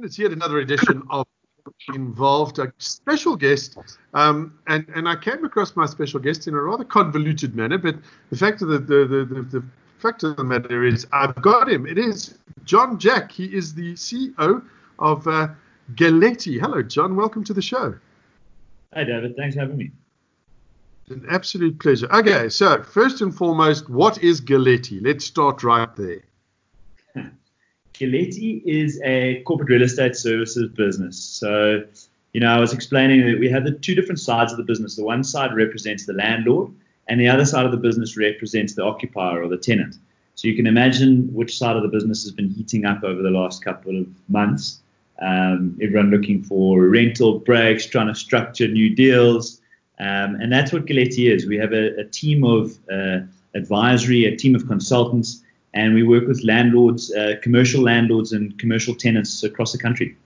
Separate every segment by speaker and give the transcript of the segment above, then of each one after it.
Speaker 1: It's yet another edition of Involved, a special guest. Um, and, and I came across my special guest in a rather convoluted manner, but the fact of the, the, the, the, the fact of the matter is I've got him. It is John Jack. He is the CEO of uh, Galetti. Hello, John. Welcome to the show.
Speaker 2: Hi, David. Thanks for having me.
Speaker 1: It's an absolute pleasure. Okay, so first and foremost, what is Galetti? Let's start right there.
Speaker 2: Galetti is a corporate real estate services business. So, you know, I was explaining that we have the two different sides of the business. The one side represents the landlord, and the other side of the business represents the occupier or the tenant. So you can imagine which side of the business has been heating up over the last couple of months. Um, everyone looking for rental breaks, trying to structure new deals. Um, and that's what Galetti is. We have a, a team of uh, advisory, a team of consultants and we work with landlords, uh, commercial landlords, and commercial tenants across the country.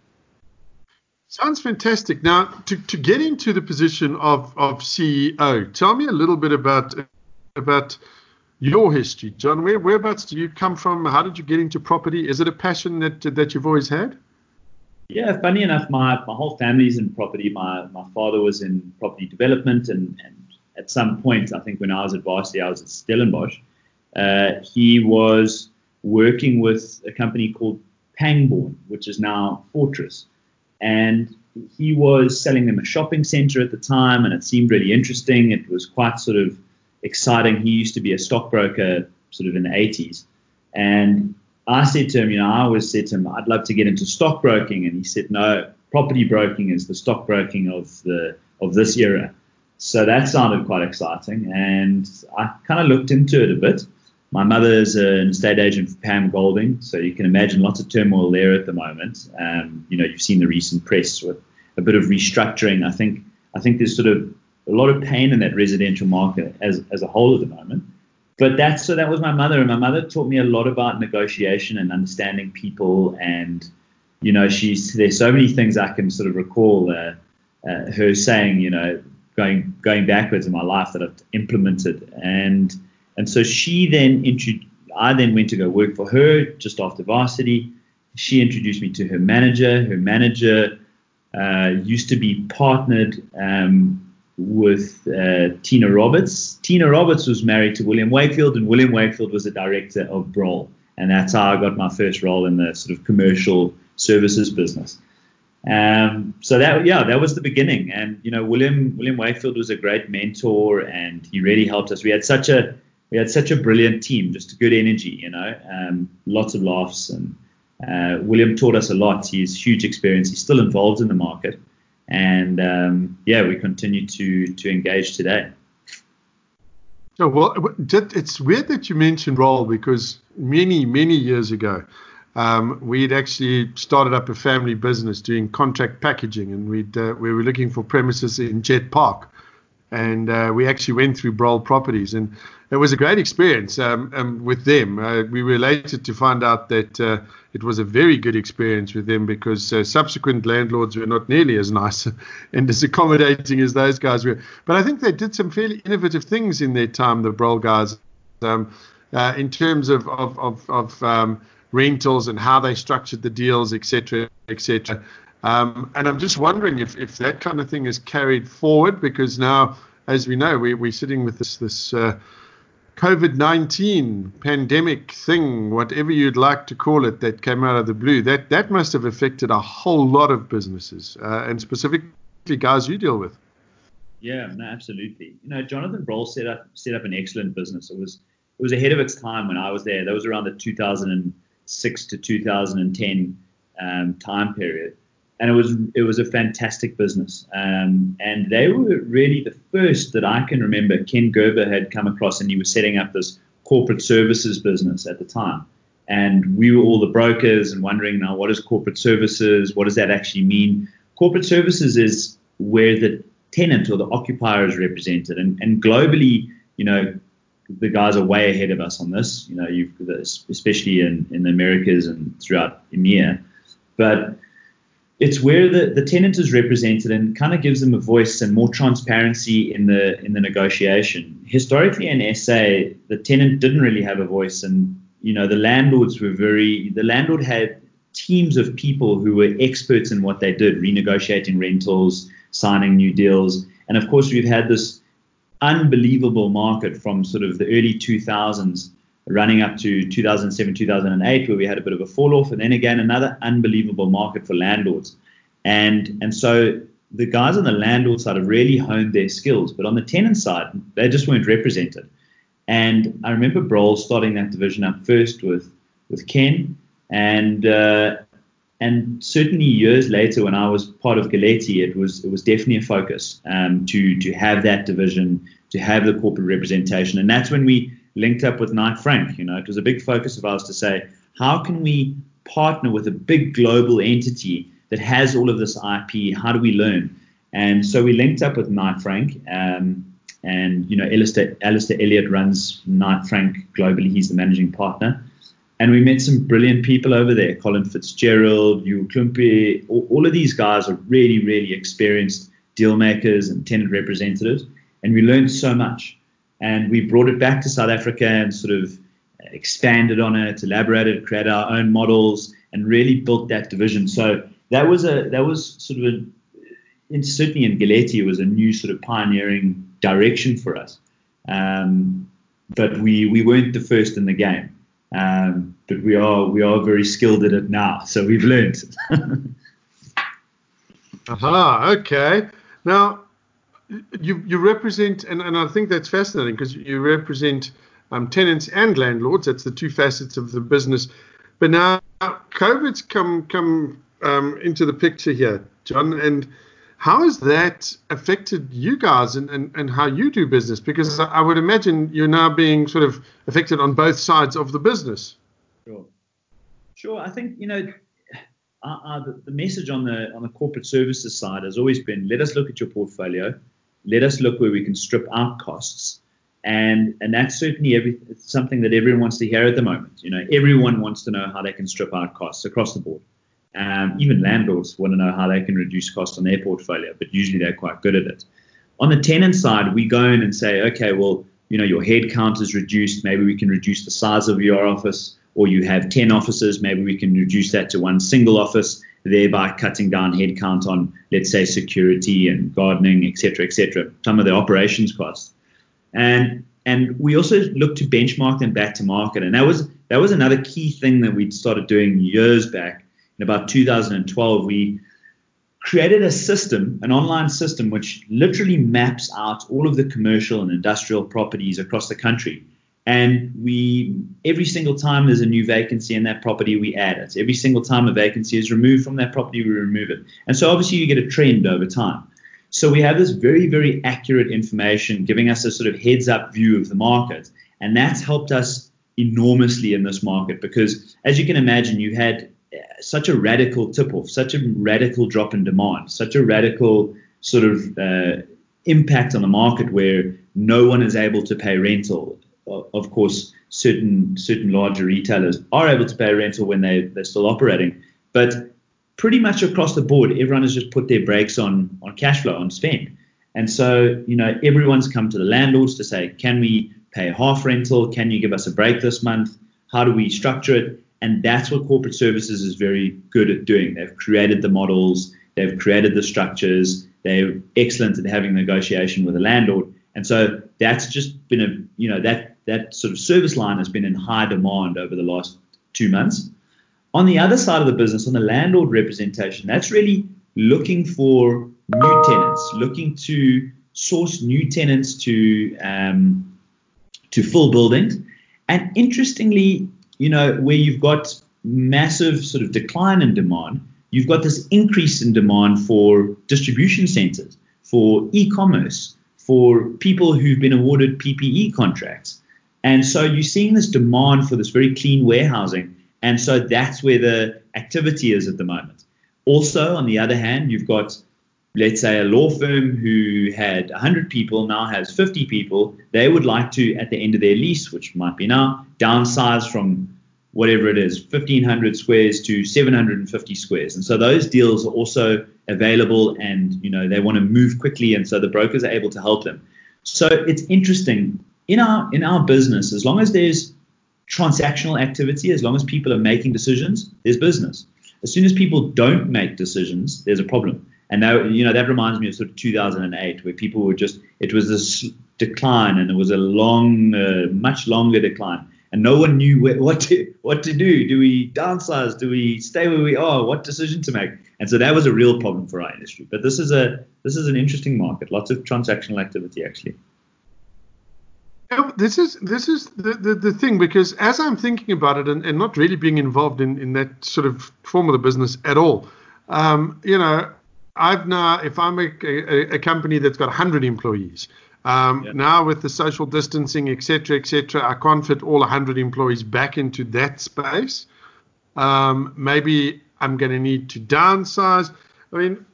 Speaker 1: Sounds fantastic. Now, to, to get into the position of, of CEO, tell me a little bit about about your history, John. Where whereabouts do you come from? How did you get into property? Is it a passion that that you've always had?
Speaker 2: Yeah, funny enough, my, my whole family's in property. My my father was in property development, and, and at some point, I think when I was at varsity, I was at Stellenbosch. Uh, he was working with a company called Pangbourne, which is now Fortress. And he was selling them a shopping center at the time, and it seemed really interesting. It was quite sort of exciting. He used to be a stockbroker sort of in the 80s. And I said to him, you know, I always said to him, I'd love to get into stockbroking. And he said, no, property broking is the stockbroking of the of this era. So that sounded quite exciting. And I kind of looked into it a bit. My mother is an estate agent for Pam Golding, so you can imagine lots of turmoil there at the moment. Um, you know, you've seen the recent press with a bit of restructuring. I think I think there's sort of a lot of pain in that residential market as as a whole at the moment. But that's so that was my mother, and my mother taught me a lot about negotiation and understanding people. And you know, she's there's so many things I can sort of recall uh, uh, her saying, you know, going going backwards in my life that I've implemented and and so she then introduced, I then went to go work for her just after varsity. She introduced me to her manager. Her manager uh, used to be partnered um, with uh, Tina Roberts. Tina Roberts was married to William Wakefield, and William Wakefield was a director of Broll. And that's how I got my first role in the sort of commercial services business. Um, so that yeah, that was the beginning. And you know, William William Wakefield was a great mentor, and he really helped us. We had such a we had such a brilliant team, just good energy, you know, um, lots of laughs. And uh, William taught us a lot. He's huge experience. He's still involved in the market, and um, yeah, we continue to to engage today.
Speaker 1: Oh, well, it's weird that you mentioned Broll because many many years ago. Um, we'd actually started up a family business doing contract packaging, and we'd uh, we were looking for premises in Jet Park, and uh, we actually went through Broll Properties, and it was a great experience um, um, with them. Uh, we were to find out that uh, it was a very good experience with them because uh, subsequent landlords were not nearly as nice and as accommodating as those guys were. But I think they did some fairly innovative things in their time, the Broll guys, um, uh, in terms of of of, of um, rentals and how they structured the deals, etc., etc. Um, and I'm just wondering if, if that kind of thing is carried forward because now, as we know, we, we're sitting with this this uh, COVID 19 pandemic thing, whatever you'd like to call it, that came out of the blue. That that must have affected a whole lot of businesses, uh, and specifically guys you deal with.
Speaker 2: Yeah, no, absolutely. You know, Jonathan Broll set up set up an excellent business. It was it was ahead of its time when I was there. That was around the 2006 to 2010 um, time period and it was it was a fantastic business. Um, and they were really the first that I can remember. Ken Gerber had come across, and he was setting up this corporate services business at the time. And we were all the brokers and wondering now what is corporate services? What does that actually mean? Corporate services is where the tenant or the occupier is represented, and, and globally, you know, the guys are way ahead of us on this. You know, especially in, in the Americas and throughout EMEA, but it's where the, the tenant is represented and kind of gives them a voice and more transparency in the in the negotiation. Historically in SA, the tenant didn't really have a voice, and you know the landlords were very. The landlord had teams of people who were experts in what they did, renegotiating rentals, signing new deals. And of course, we've had this unbelievable market from sort of the early 2000s running up to 2007, 2008, where we had a bit of a fall off, and then again another unbelievable market for landlords. And and so the guys on the landlord side have really honed their skills, but on the tenant side, they just weren't represented. And I remember Broll starting that division up first with with Ken, and uh, and certainly years later, when I was part of Galetti, it was it was definitely a focus um, to to have that division, to have the corporate representation, and that's when we linked up with Knight Frank. You know, it was a big focus of ours to say, how can we partner with a big global entity that has all of this IP? How do we learn? And so we linked up with Knight Frank. Um, and you know, Alistair, Alistair Elliott runs Knight Frank globally. He's the managing partner. And we met some brilliant people over there. Colin Fitzgerald, Hugh Klumpe, all, all of these guys are really, really experienced deal makers and tenant representatives. And we learned so much and we brought it back to South Africa and sort of expanded on it, elaborated, created our own models, and really built that division. So that was a that was sort of a in, certainly in Galetti it was a new sort of pioneering direction for us. Um, but we we weren't the first in the game. Um, but we are we are very skilled at it now, so we've learned.
Speaker 1: Aha, okay. Now you you represent, and, and I think that's fascinating because you represent um, tenants and landlords. That's the two facets of the business. But now COVID's come come um, into the picture here, John, and how has that affected you guys and, and, and how you do business? Because I would imagine you're now being sort of affected on both sides of the business.
Speaker 2: Sure. Sure. I think, you know, uh, uh, the, the message on the on the corporate services side has always been let us look at your portfolio let us look where we can strip out costs. And, and that's certainly every, something that everyone wants to hear at the moment. You know, everyone wants to know how they can strip out costs across the board. Um, even landlords want to know how they can reduce costs on their portfolio, but usually they're quite good at it. On the tenant side, we go in and say, okay, well, you know, your headcount is reduced. Maybe we can reduce the size of your office, or you have 10 offices. Maybe we can reduce that to one single office thereby cutting down headcount on, let's say, security and gardening, et cetera, et cetera, some of the operations costs. And and we also look to benchmark them back to market. And that was that was another key thing that we started doing years back. In about 2012, we created a system, an online system, which literally maps out all of the commercial and industrial properties across the country and we every single time there's a new vacancy in that property, we add it. Every single time a vacancy is removed from that property, we remove it. And so obviously you get a trend over time. So we have this very, very accurate information giving us a sort of heads up view of the market. And that's helped us enormously in this market because as you can imagine, you had such a radical tip off, such a radical drop in demand, such a radical sort of uh, impact on the market where no one is able to pay rental of course, certain certain larger retailers are able to pay rental when they they're still operating, but pretty much across the board, everyone has just put their brakes on on cash flow on spend, and so you know everyone's come to the landlords to say, can we pay half rental? Can you give us a break this month? How do we structure it? And that's what corporate services is very good at doing. They've created the models, they've created the structures, they're excellent at having negotiation with the landlord. And so that's just been a, you know, that that sort of service line has been in high demand over the last two months. On the other side of the business, on the landlord representation, that's really looking for new tenants, looking to source new tenants to um, to full buildings. And interestingly, you know, where you've got massive sort of decline in demand, you've got this increase in demand for distribution centers, for e-commerce, for people who've been awarded PPE contracts. And so you're seeing this demand for this very clean warehousing. And so that's where the activity is at the moment. Also, on the other hand, you've got, let's say, a law firm who had 100 people now has 50 people. They would like to, at the end of their lease, which might be now, downsize from whatever it is, 1500 squares to 750 squares. And so those deals are also available and, you know, they want to move quickly. And so the brokers are able to help them. So it's interesting in our in our business, as long as there's transactional activity, as long as people are making decisions, there's business. As soon as people don't make decisions, there's a problem. And now, you know, that reminds me of sort of 2008, where people were just, it was this decline, and it was a long, uh, much longer decline, and no one knew where, what to what to do. Do we downsize? Do we stay where we are? What decision to make? And so that was a real problem for our industry. But this is a this is an interesting market, lots of transactional activity actually.
Speaker 1: This is this is the, the, the thing because as I'm thinking about it and, and not really being involved in, in that sort of form of the business at all, um, you know, I've now, if I'm a, a, a company that's got 100 employees, um, yeah. now with the social distancing, etc., etc., I can't fit all 100 employees back into that space. Um, maybe I'm going to need to downsize. I mean,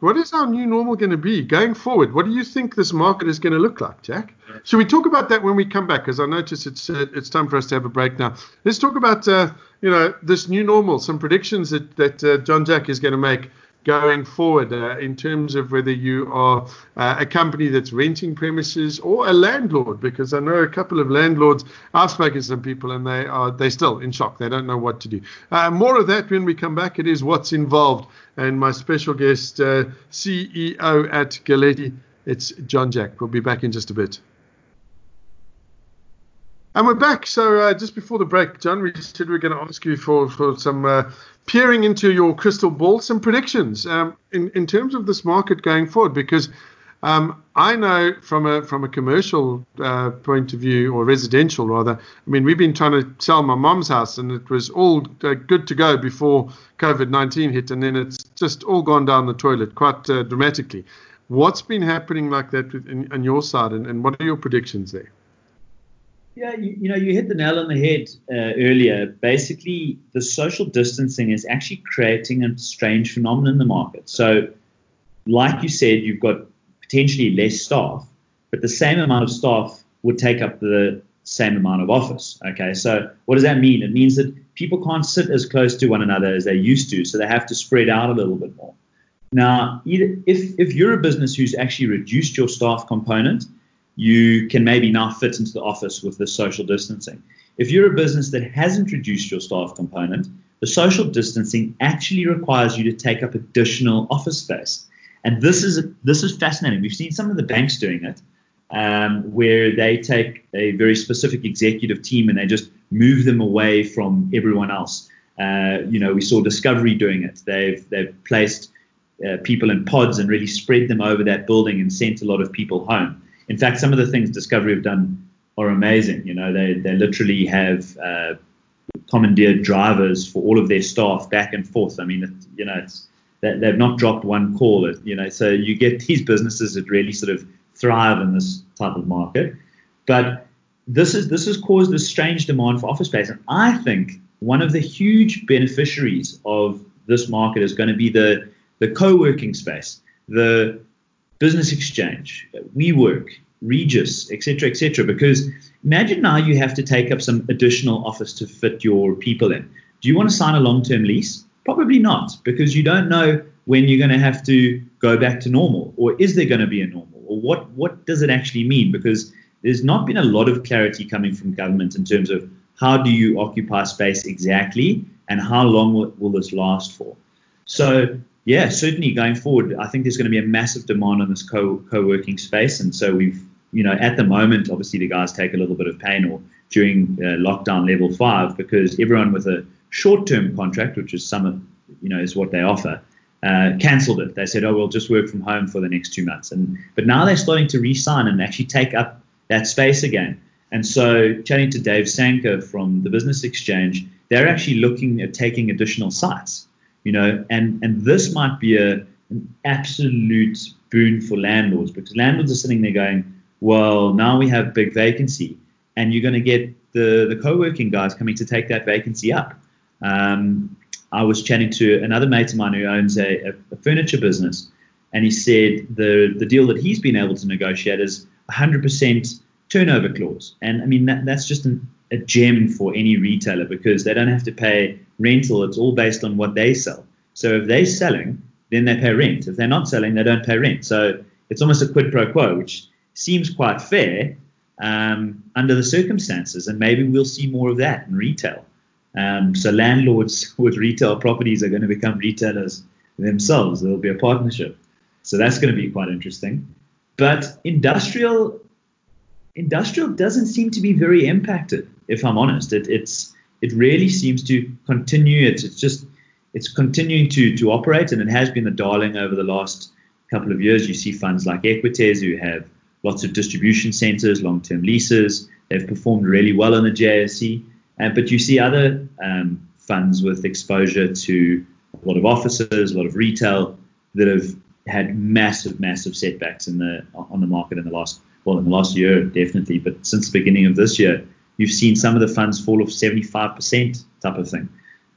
Speaker 1: what is our new normal going to be going forward? What do you think this market is going to look like, Jack? Should we talk about that when we come back? Because I notice it's uh, it's time for us to have a break now. Let's talk about uh, you know this new normal, some predictions that that uh, John Jack is going to make going forward uh, in terms of whether you are uh, a company that's renting premises or a landlord because I know a couple of landlords I've spoken to some people and they are they still in shock. They don't know what to do. Uh, more of that when we come back. It is what's involved. And my special guest uh, CEO at Galetti it's John Jack. We'll be back in just a bit and we're back. So uh, just before the break, John, we said we are going to ask you for for some uh, peering into your crystal ball, some predictions um, in in terms of this market going forward, because. Um, I know from a from a commercial uh, point of view, or residential rather. I mean, we've been trying to sell my mom's house, and it was all uh, good to go before COVID-19 hit, and then it's just all gone down the toilet quite uh, dramatically. What's been happening like that in, on your side, and, and what are your predictions there?
Speaker 2: Yeah, you, you, know, you hit the nail on the head uh, earlier. Basically, the social distancing is actually creating a strange phenomenon in the market. So, like you said, you've got potentially less staff, but the same amount of staff would take up the same amount of office. Okay, so what does that mean? It means that people can't sit as close to one another as they used to, so they have to spread out a little bit more. Now, if if you're a business who's actually reduced your staff component, you can maybe now fit into the office with the social distancing. If you're a business that hasn't reduced your staff component, the social distancing actually requires you to take up additional office space. And this is this is fascinating. We've seen some of the banks doing it, um, where they take a very specific executive team and they just move them away from everyone else. Uh, you know, we saw Discovery doing it. They've they've placed uh, people in pods and really spread them over that building and sent a lot of people home in fact, some of the things Discovery have done are amazing. You know, they they literally have uh, commandeered drivers for all of their staff back and forth. I mean, it, you know, it's they've not dropped one call. You know, so you get these businesses that really sort of thrive in this type of market. But this is this has caused this strange demand for office space, and I think one of the huge beneficiaries of this market is going to be the the co-working space, the Business Exchange, WeWork, Regus, etc., etc. Because imagine now you have to take up some additional office to fit your people in. Do you want to sign a long-term lease? Probably not, because you don't know when you're going to have to go back to normal, or is there going to be a normal, or what what does it actually mean? Because there's not been a lot of clarity coming from government in terms of how do you occupy space exactly, and how long will, will this last for. So yeah, certainly going forward, I think there's going to be a massive demand on this co co-working space, and so we've, you know, at the moment, obviously the guys take a little bit of pain or during uh, lockdown level five because everyone with a short-term contract, which is some, you know, is what they offer, uh, cancelled it. They said, oh, we'll just work from home for the next two months, and but now they're starting to re-sign and actually take up that space again. And so, chatting to Dave Sanker from the Business Exchange, they're actually looking at taking additional sites you know, and and this might be a an absolute boon for landlords because landlords are sitting there going, well, now we have big vacancy, and you're going to get the the co-working guys coming to take that vacancy up. Um, I was chatting to another mate of mine who owns a, a, furniture business, and he said the the deal that he's been able to negotiate is 100% turnover clause, and I mean that, that's just an, a gem for any retailer because they don't have to pay rental. It's all based on what they sell. So if they're selling, then they pay rent. If they're not selling, they don't pay rent. So it's almost a quid pro quo, which seems quite fair um, under the circumstances. And maybe we'll see more of that in retail. Um, so landlords with retail properties are going to become retailers themselves. There will be a partnership. So that's going to be quite interesting. But industrial industrial doesn't seem to be very impacted, if I'm honest. It, it's it really seems to continue. It's, it's just it's continuing to to operate, and it has been the darling over the last couple of years. You see funds like Equites who have lots of distribution centers, long-term leases. They've performed really well in the JSE. Uh, but you see other um, funds with exposure to a lot of offices, a lot of retail that have had massive, massive setbacks in the on the market in the last well in the last year definitely, but since the beginning of this year, you've seen some of the funds fall off 75% type of thing.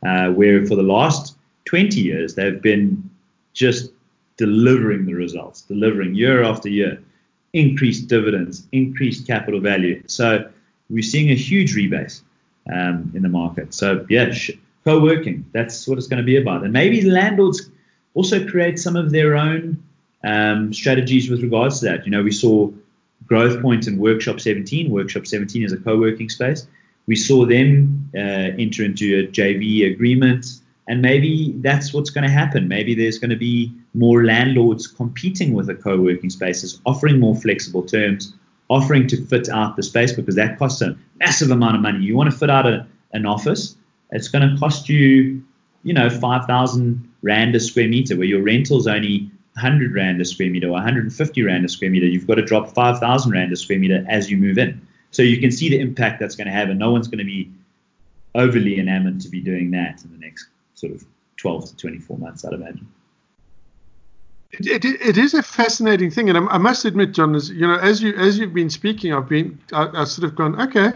Speaker 2: Uh, where for the last 20 years they've been just delivering the results, delivering year after year, increased dividends, increased capital value. So we're seeing a huge rebase um, in the market. So yeah, sh- co-working, that's what it's going to be about. And maybe landlords also create some of their own um, strategies with regards to that. You know, we saw Growthpoint and Workshop 17. Workshop 17 is a co-working space. We saw them uh, enter into a JV agreement, and maybe that's what's going to happen. Maybe there's going to be more landlords competing with the co-working spaces, offering more flexible terms, offering to fit out the space because that costs a massive amount of money. You want to fit out a, an office, it's going to cost you, you know, 5,000 Rand a square meter, where your rental's only 100 Rand a square meter or 150 Rand a square meter. You've got to drop 5,000 Rand a square meter as you move in. So you can see the impact that's going to have, and no one's going to be overly enamored to be doing that in the next sort of 12 to 24 months, I'd imagine.
Speaker 1: It, it, it is a fascinating thing, and I, I, must admit, John, you know, as you as you've been speaking, I've been I, I sort of gone, okay,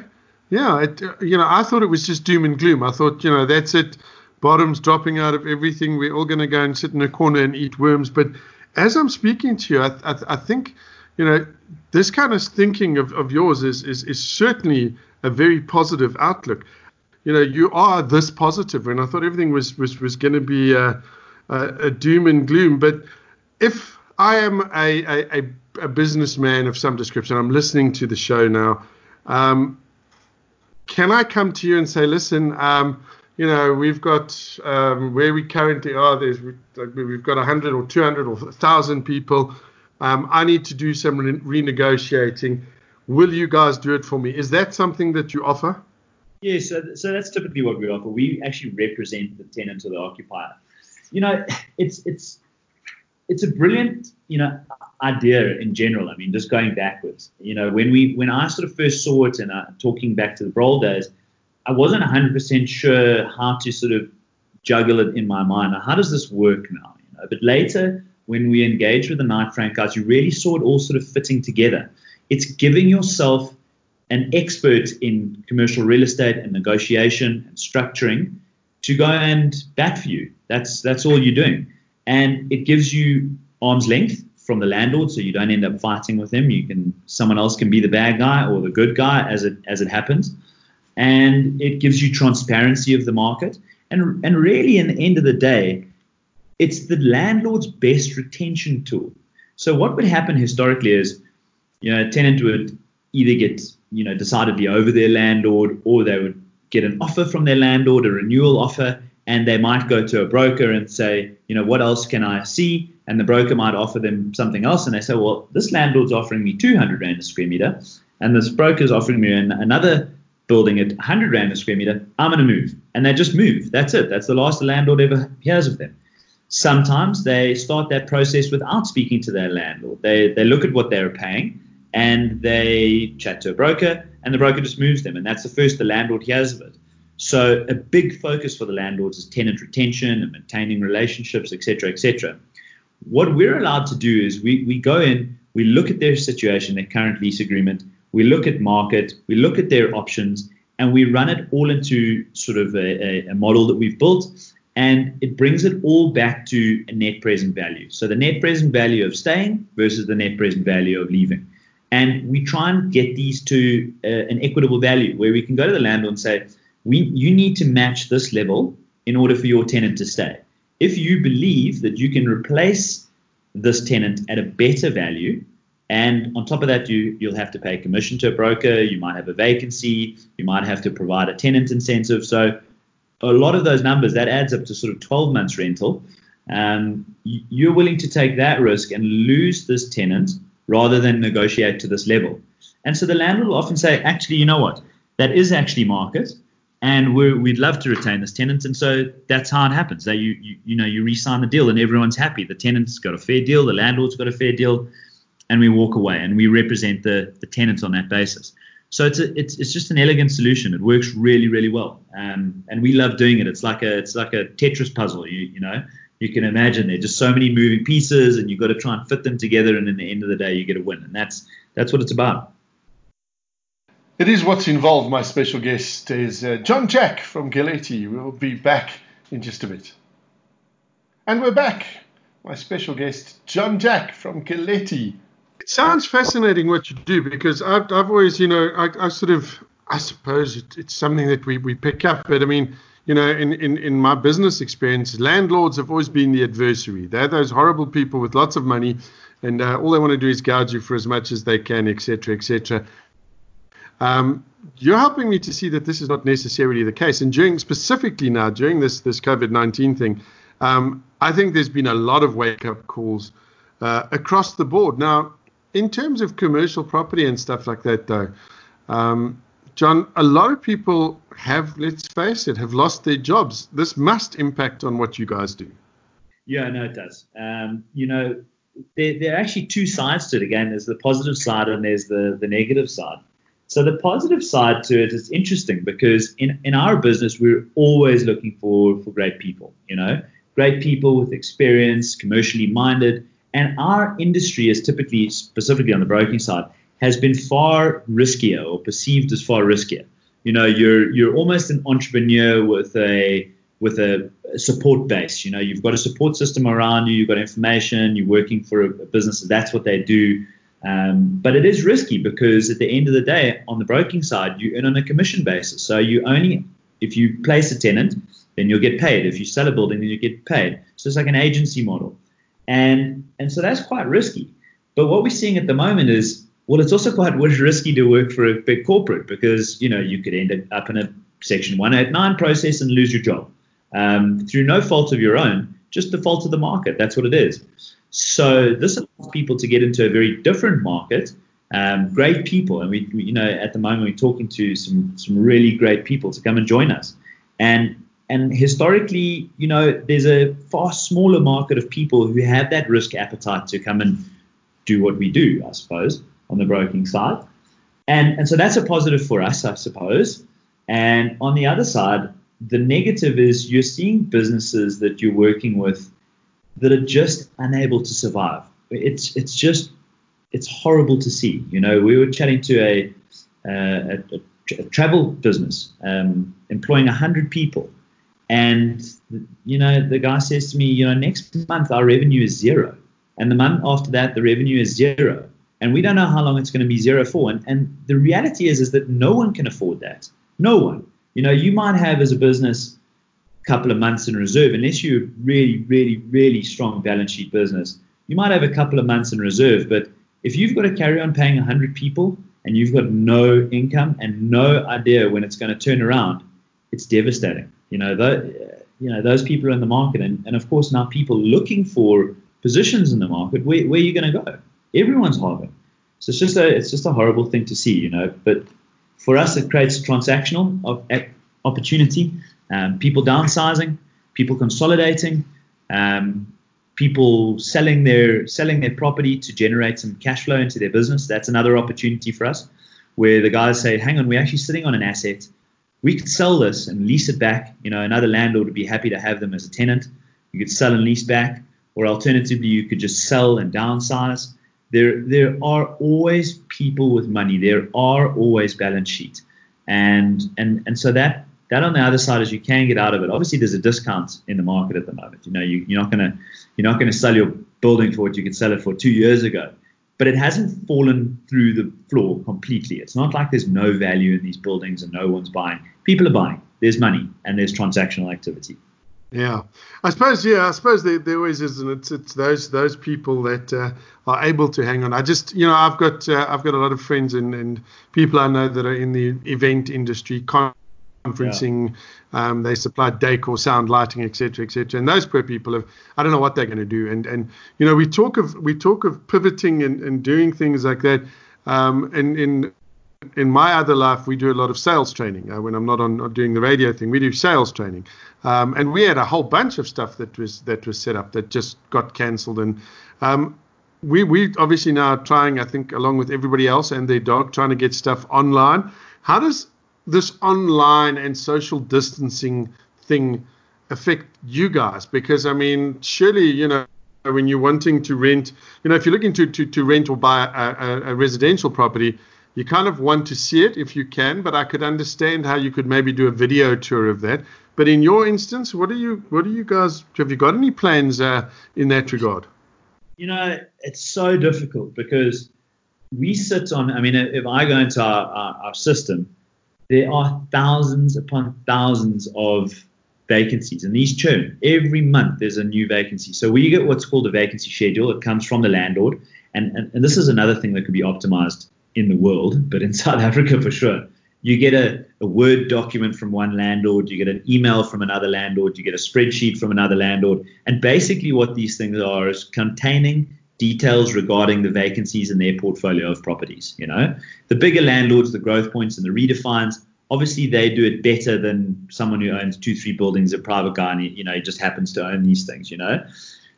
Speaker 1: yeah, it, you know, I thought it was just doom and gloom. I thought, you know, that's it, bottoms dropping out of everything. We're all going to go and sit in a corner and eat worms. But as I'm speaking to you, I, I, I think, you know, this kind of thinking of, of yours is, is is certainly a very positive outlook. You know, you are this positive, and I thought everything was was was going to be a, a, a doom and gloom, but if I am a, a, a, businessman of some description, I'm listening to the show now. Um, can I come to you and say, listen, um, you know, we've got um, where we currently are, there's, we've got 100 or 200 or 1,000 people. Um, I need to do some re- renegotiating. Will you guys do it for me? Is that something that you offer?
Speaker 2: Yeah, so, so that's typically what we offer. We actually represent the tenant or the occupier. You know, it's it's it's a brilliant, you know, idea in general. I mean, just going backwards. You know, when we when I sort of first saw it and uh, talking back to the Broll days, I wasn't 100% sure how to sort of juggle it in my mind. How does this work now? You know, but later, when we engaged with the Knight Frank guys, you really saw it all sort of fitting together. It's giving yourself an expert in commercial real estate and negotiation and structuring to go and bat for you. That's that's all you're doing and it gives you arm's length from the landlord, so you don't end up fighting with him. You can someone else can be the bad guy or the good guy as it as it happens, and it gives you transparency of the market. And and really, in the end of the day, it's the landlord's best retention tool. So what would happen historically is, you know, a tenant would either get you know decidedly over their landlord, or they would get an offer from their landlord, a renewal offer, and they might go to a broker and say, you know, what else can I see? And the broker might offer them something else, and they say, well, this landlord's offering me 200 rand a square meter, and this broker's offering me an, another building at 100 rand a square meter. I'm going to move, and they just move. That's it. That's the last the landlord ever hears of them. Sometimes they start that process without speaking to their landlord. They they look at what they're paying, and they chat to a broker, and the broker just moves them, and that's the first the landlord hears of it. So a big focus for the landlords is tenant retention and maintaining relationships, etc., etc. What we're allowed to do is we, we go in, we look at their situation, their current lease agreement, we look at market, we look at their options, and we run it all into sort of a, a, a model that we've built, and it brings it all back to a net present value. So the net present value of staying versus the net present value of leaving. And we try and get these to uh, an equitable value where we can go to the landlord and say, we, you need to match this level in order for your tenant to stay. If you believe that you can replace this tenant at a better value, and on top of that, you, you'll have to pay commission to a broker, you might have a vacancy, you might have to provide a tenant incentive. So a lot of those numbers that adds up to sort of 12 months rental. Um, you're willing to take that risk and lose this tenant rather than negotiate to this level. And so the landlord will often say, actually, you know what? That is actually market, and we would love to retain this tenant. And so that's how it happens. That you, you you know you re-sign the deal and everyone's happy. The tenant's got a fair deal, the landlord's got a fair deal, and we walk away and we represent the the tenant on that basis. So it's a, it's it's just an elegant solution. It works really really well, um, and we love doing it. It's like a it's like a Tetris puzzle. You you know you can imagine there are just so many moving pieces, and you've got to try and fit them together. And in the end of the day, you get a win, and that's that's what it's about.
Speaker 1: It is what's involved. My special guest is uh, John Jack from Galetti. We'll be back in just a bit. And we're back. My special guest, John Jack from Galetti. It sounds fascinating what you do because I've, I've always, you know, I, I sort of, I suppose it, it's something that we, we pick up. But I mean, you know, in, in, in my business experience, landlords have always been the adversary. They're those horrible people with lots of money, and uh, all they want to do is gouge you for as much as they can, etc., etc. Um, you're helping me to see that this is not necessarily the case. And during specifically now during this this COVID nineteen thing, um, I think there's been a lot of wake up calls uh, across the board. Now, in terms of commercial property and stuff like that, though, um, John, a lot of people have, let's face it, have lost their jobs. This must impact on what you guys do.
Speaker 2: Yeah, no, it does. Um, you know, there, there, are actually two sides to it. Again, there's the positive side and there's the, the negative side. So the positive side to it is interesting because in, in our business, we're always looking for, for great people, you know, great people with experience, commercially minded. And our industry is typically, specifically on the broking side, has been far riskier or perceived as far riskier. You know, you're you're almost an entrepreneur with a with a support base. You know, you've got a support system around you, you've got information, you're working for a, business, that's what they do. Um, but it is risky because at the end of the day, on the broking side, you earn on a commission basis. So you only, if you place a tenant, then you'll get paid. If you sell a building, then you get paid. So it's like an agency model, and and so that's quite risky. But what we're seeing at the moment is, well, it's also quite risky to work for a big corporate because you know you could end up in a Section 189 process and lose your job um, through no fault of your own, just the fault of the market. That's what it is. So this allows people to get into a very different market. Um, great people, and we, we, you know, at the moment we're talking to some some really great people to come and join us. And and historically, you know, there's a far smaller market of people who have that risk appetite to come and do what we do, I suppose, on the broking side. And and so that's a positive for us, I suppose. And on the other side, the negative is you're seeing businesses that you're working with that are just unable to survive. It's it's just it's horrible to see. You know, we were chatting to a, uh, a, a travel business um, employing hundred people, and you know the guy says to me, you know, next month our revenue is zero, and the month after that the revenue is zero, and we don't know how long it's going to be zero for. And and the reality is is that no one can afford that. No one. You know, you might have as a business a couple of months in reserve, unless you're a really, really, really strong balance sheet business, you might have a couple of months in reserve. But if you've got to carry on paying 100 people and you've got no income and no idea when it's going to turn around, it's devastating. You know, the, you know those people are in the market, and, and of course now people looking for positions in the market. Where, where are you going to go? Everyone's harbor. So it's just a it's just a horrible thing to see, you know. But for us, it creates transactional opportunity um, people downsizing, people consolidating, um, people selling their selling their property to generate some cash flow into their business. That's another opportunity for us, where the guys say, "Hang on, we're actually sitting on an asset. We could sell this and lease it back. You know, another landlord would be happy to have them as a tenant. You could sell and lease back, or alternatively, you could just sell and downsize." There, there are always people with money. There are always balance sheets, and and and so that that on the other side is you can get out of it. Obviously, there's a discount in the market at the moment. You know, you, you're not gonna you're not gonna sell your building for what you could sell it for two years ago. But it hasn't fallen through the floor completely. It's not like there's no value in these buildings and no one's buying. People are buying. There's money and there's transactional activity.
Speaker 1: Yeah, I suppose. Yeah, I suppose there, there always is, and it's it's those those people that uh, are able to hang on. I just, you know, I've got uh, I've got a lot of friends and, and people I know that are in the event industry, conferencing. Yeah. Um, they supply decor, sound, lighting, etc., etc. And those poor people have, I don't know what they're going to do. And and you know, we talk of we talk of pivoting and, and doing things like that. Um, and in in my other life, we do a lot of sales training. Uh, when I'm not on not doing the radio thing, we do sales training. Um, and we had a whole bunch of stuff that was that was set up that just got cancelled. And um, we we obviously now trying, I think, along with everybody else and their dog, trying to get stuff online. How does this online and social distancing thing affect you guys? Because I mean, surely you know when you're wanting to rent, you know, if you're looking to to, to rent or buy a, a, a residential property, you kind of want to see it if you can. But I could understand how you could maybe do a video tour of that. But in your instance, what are you what are you guys have you got any plans uh, in that regard?
Speaker 2: You know, it's so difficult because we sit on. I mean, if I go into our, our, our system there are thousands upon thousands of vacancies, and these churn every month. There's a new vacancy. So we get what's called a vacancy schedule. It comes from the landlord, and, and, and this is another thing that could be optimized in the world, but in South Africa for sure. You get a, a Word document from one landlord, you get an email from another landlord, you get a spreadsheet from another landlord, and basically what these things are is containing details regarding the vacancies in their portfolio of properties. You know, the bigger landlords, the Growthpoints and the Redefines, obviously they do it better than someone who owns two, three buildings, a private guy, and he, you know, he just happens to own these things. You know,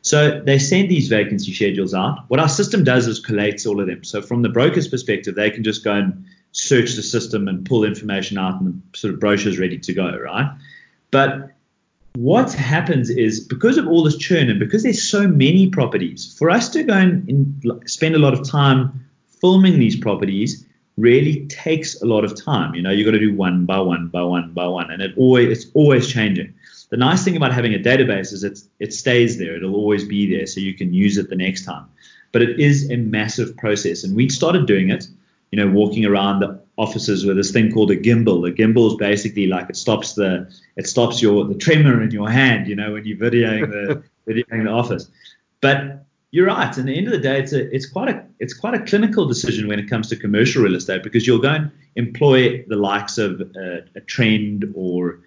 Speaker 2: so they send these vacancy schedules out. What our system does is collates all of them. So from the broker's perspective, they can just go and search the system and pull information out, and the sort of brochure's ready to go, right? But what happens is because of all this churn and because there's so many properties, for us to go and spend a lot of time filming these properties really takes a lot of time. You know, you've got to do one by one by one by one, and it always it's always changing. The nice thing about having a database is it's it stays there. It'll always be there, so you can use it the next time. But it is a massive process, and we started doing it. You know, walking around the offices with this thing called a gimbal. A gimbal is basically like it stops the it stops your the tremor in your hand, you know, when you're videoing the videoing the office. But you're right. In the end of the day, it's a it's quite a it's quite a clinical decision when it comes to commercial real estate because you'll go and employ the likes of a, a trend or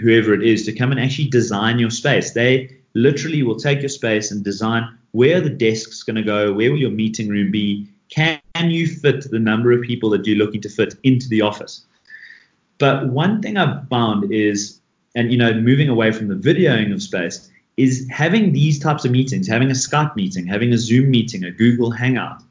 Speaker 2: whoever it is to come and actually design your space. They literally will take your space and design where the desks going to go, where will your meeting room be, can you fit the number of people that you're looking to fit into the office? But one thing I've found is, and you know, moving away from the videoing of space, is having these types of meetings, having a Skype meeting, having a Zoom meeting, a Google Hangout,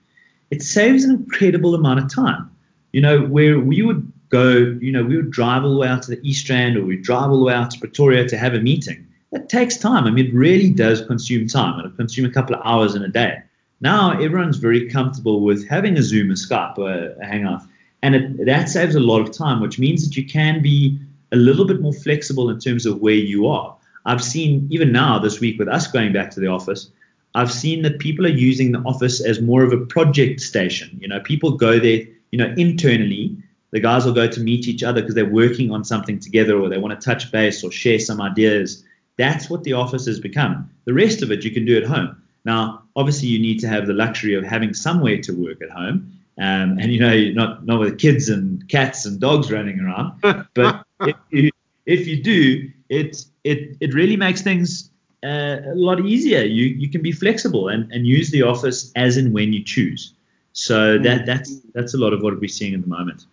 Speaker 2: it saves an incredible amount of time. You know, where we would go, you know, we would drive all the way out to the East Rand or we'd drive all the way out to Pretoria to have a meeting. That takes time. I mean, it really does consume time. It'll consume a couple of hours in a day. Now everyone's very comfortable with having a Zoom, a Skype, or a Hangout, and it, that saves a lot of time, which means that you can be a little bit more flexible in terms of where you are. I've seen even now this week with us going back to the office, I've seen that people are using the office as more of a project station. You know, people go there, you know, internally. The guys will go to meet each other because they're working on something together or they want to touch base or share some ideas. That's what the office has become. The rest of it you can do at home. Now, obviously, you need to have the luxury of having somewhere to work at home, um, and you know, not not with kids and cats and dogs running around. But if, you, if you do, it it it really makes things uh, a lot easier. You you can be flexible and, and use the office as and when you choose. So that that's that's a lot of what we're seeing at the moment.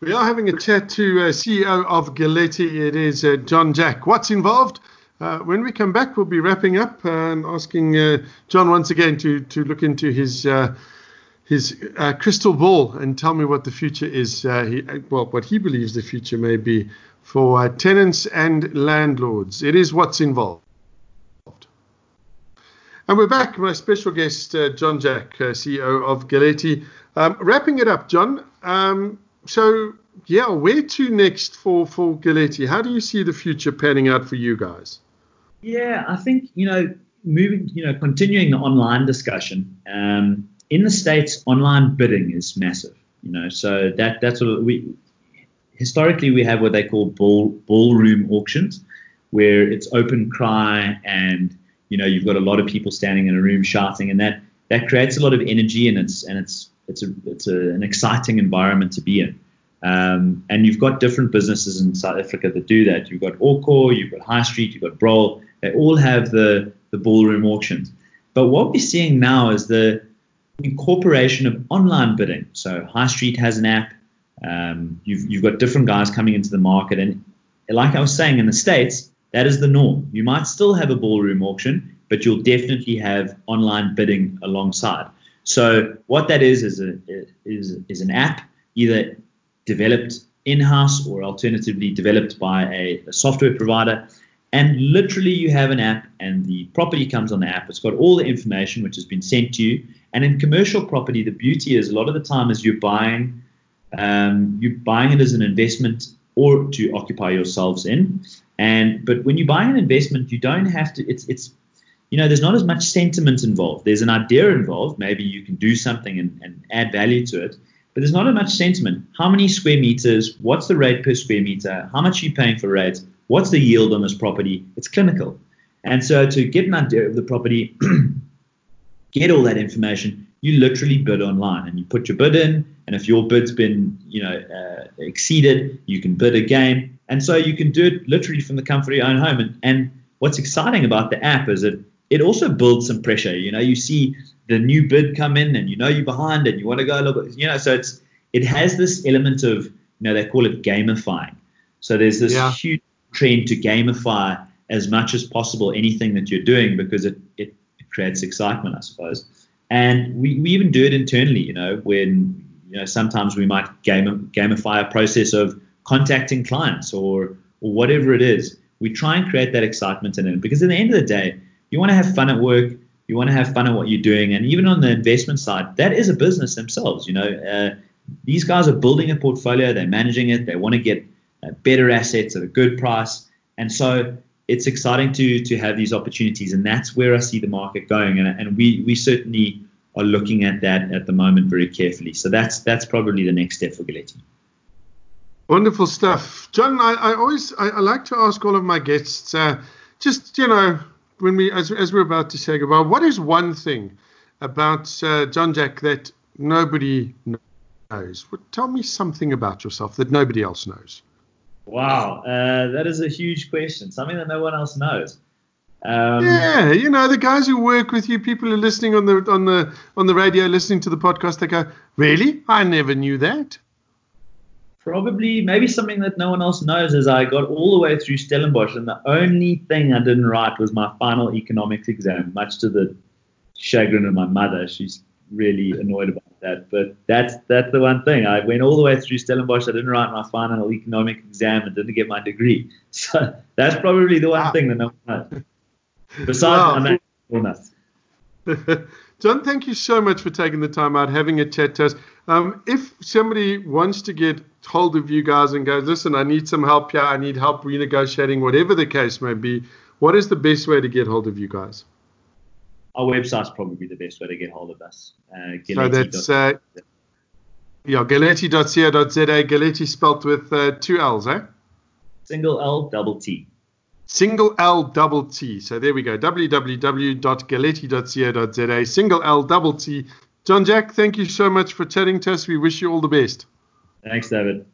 Speaker 1: We are having a chat to uh, CEO of Galetti. It is uh, John Jack. What's involved? Uh, when we come back, we'll be wrapping up and asking uh, John once again to to look into his uh, his uh, crystal ball and tell me what the future is. He, well, what he believes the future may be for tenants and landlords. It is what's involved. And we're back. My special guest, John Jack, CEO of Galetti. Um, wrapping it up, John. Um, so yeah, where to next for for Galetti? How do you see the future panning out for you guys?
Speaker 2: Yeah, I think you know moving, you know, continuing the online discussion. Um, in the states, online bidding is massive. You know, so that that's what we historically we have what they call ball ballroom auctions, where it's open cry and you know you've got a lot of people standing in a room shouting, and that that creates a lot of energy and it's and it's it's a it's a, an exciting environment to be in. Um, and you've got different businesses in South Africa that do that. You've got Aucor, you've got High Street, you've got Broll. They all have the, the ballroom auctions. But what we're seeing now is the incorporation of online bidding. So High Street has an app. Um, you've, you've got different guys coming into the market. And like I was saying, in the States, that is the norm. You might still have a ballroom auction, but you'll definitely have online bidding alongside. So what that is is a, is, is an app either developed in-house or alternatively developed by a, a software provider. And literally, you have an app, and the property comes on the app. It's got all the information which has been sent to you. And in commercial property, the beauty is a lot of the time is you're buying, um, you're buying it as an investment or to occupy yourselves in. And but when you buy an investment, you don't have to. It's it's you know there's not as much sentiment involved. There's an idea involved. Maybe you can do something and, and add value to it. But there's not as much sentiment. How many square meters? What's the rate per square meter? How much are you paying for rates? What's the yield on this property? It's clinical. And so to get an idea of the property, get all that information, you literally bid online and you put your bid in. And if your bid's been, you know, uh, exceeded, you can bid again. And so you can do it literally from the comfort of your own home. And, and what's exciting about the app is that it also builds some pressure. You know, you see the new bid come in and you know you're behind and you want to go a little bit, you know, so it's it has this element of, you know, they call it gamifying. So there's this yeah. huge trend to gamify as much as possible anything that you're doing because it, it, it creates excitement, I suppose. And we, we even do it internally, you know, when you know sometimes we might game, gamify a process of contacting clients or or whatever it is. We try and create that excitement in it because at the end of the day, you want to have fun at work. You want to have fun at what you're doing, and even on the investment side, that is a business themselves. You know, uh, these guys are building a portfolio, they're managing it, they want to get uh, better assets at a good price, and so it's exciting to to have these opportunities, and that's where I see the market going, and, and we we certainly are looking at that at the moment very carefully. So that's that's probably the next step for Galetti.
Speaker 1: Wonderful stuff, John. I, I always I, I, like to ask all of my guests, uh, just you know, when we as, as we're about to say goodbye, what is one thing about uh, John Jack that nobody knows? Tell me something about yourself that nobody else knows.
Speaker 2: Wow, uh, that is a huge question. Something that no one else knows.
Speaker 1: Um, yeah, you know the guys who work with you, people who are listening on the on the on the radio, listening to the podcast, they go, "Really? I never knew that."
Speaker 2: Probably maybe something that no one else knows is I got all the way through Stellenbosch and the only thing I didn't write was my final economics exam, much to the chagrin of my mother. She's really annoyed about that. But that's that's the one thing. I went all the way through Stellenbosch. I didn't write my final economic exam and didn't get my degree. So that's probably the one wow. thing that no one knows. Besides, wow.
Speaker 1: I'm John, thank you so much for taking the time out, having a chat to us. Um, if somebody wants to get hold of you guys and goes, listen, I need some help here, I need help renegotiating, whatever the case may be, what is the best way to get hold of you guys?
Speaker 2: Our website's probably the best way to get hold of us.
Speaker 1: Uh, so that's uh, yeah, galetti.co.za, Galetti spelt with uh, two L's, eh?
Speaker 2: Single L, double T.
Speaker 1: Single L double T. So there we go. www.galetti.co.za. Single L double T. John Jack, thank you so much for chatting to us. We wish you all the best.
Speaker 2: Thanks, David.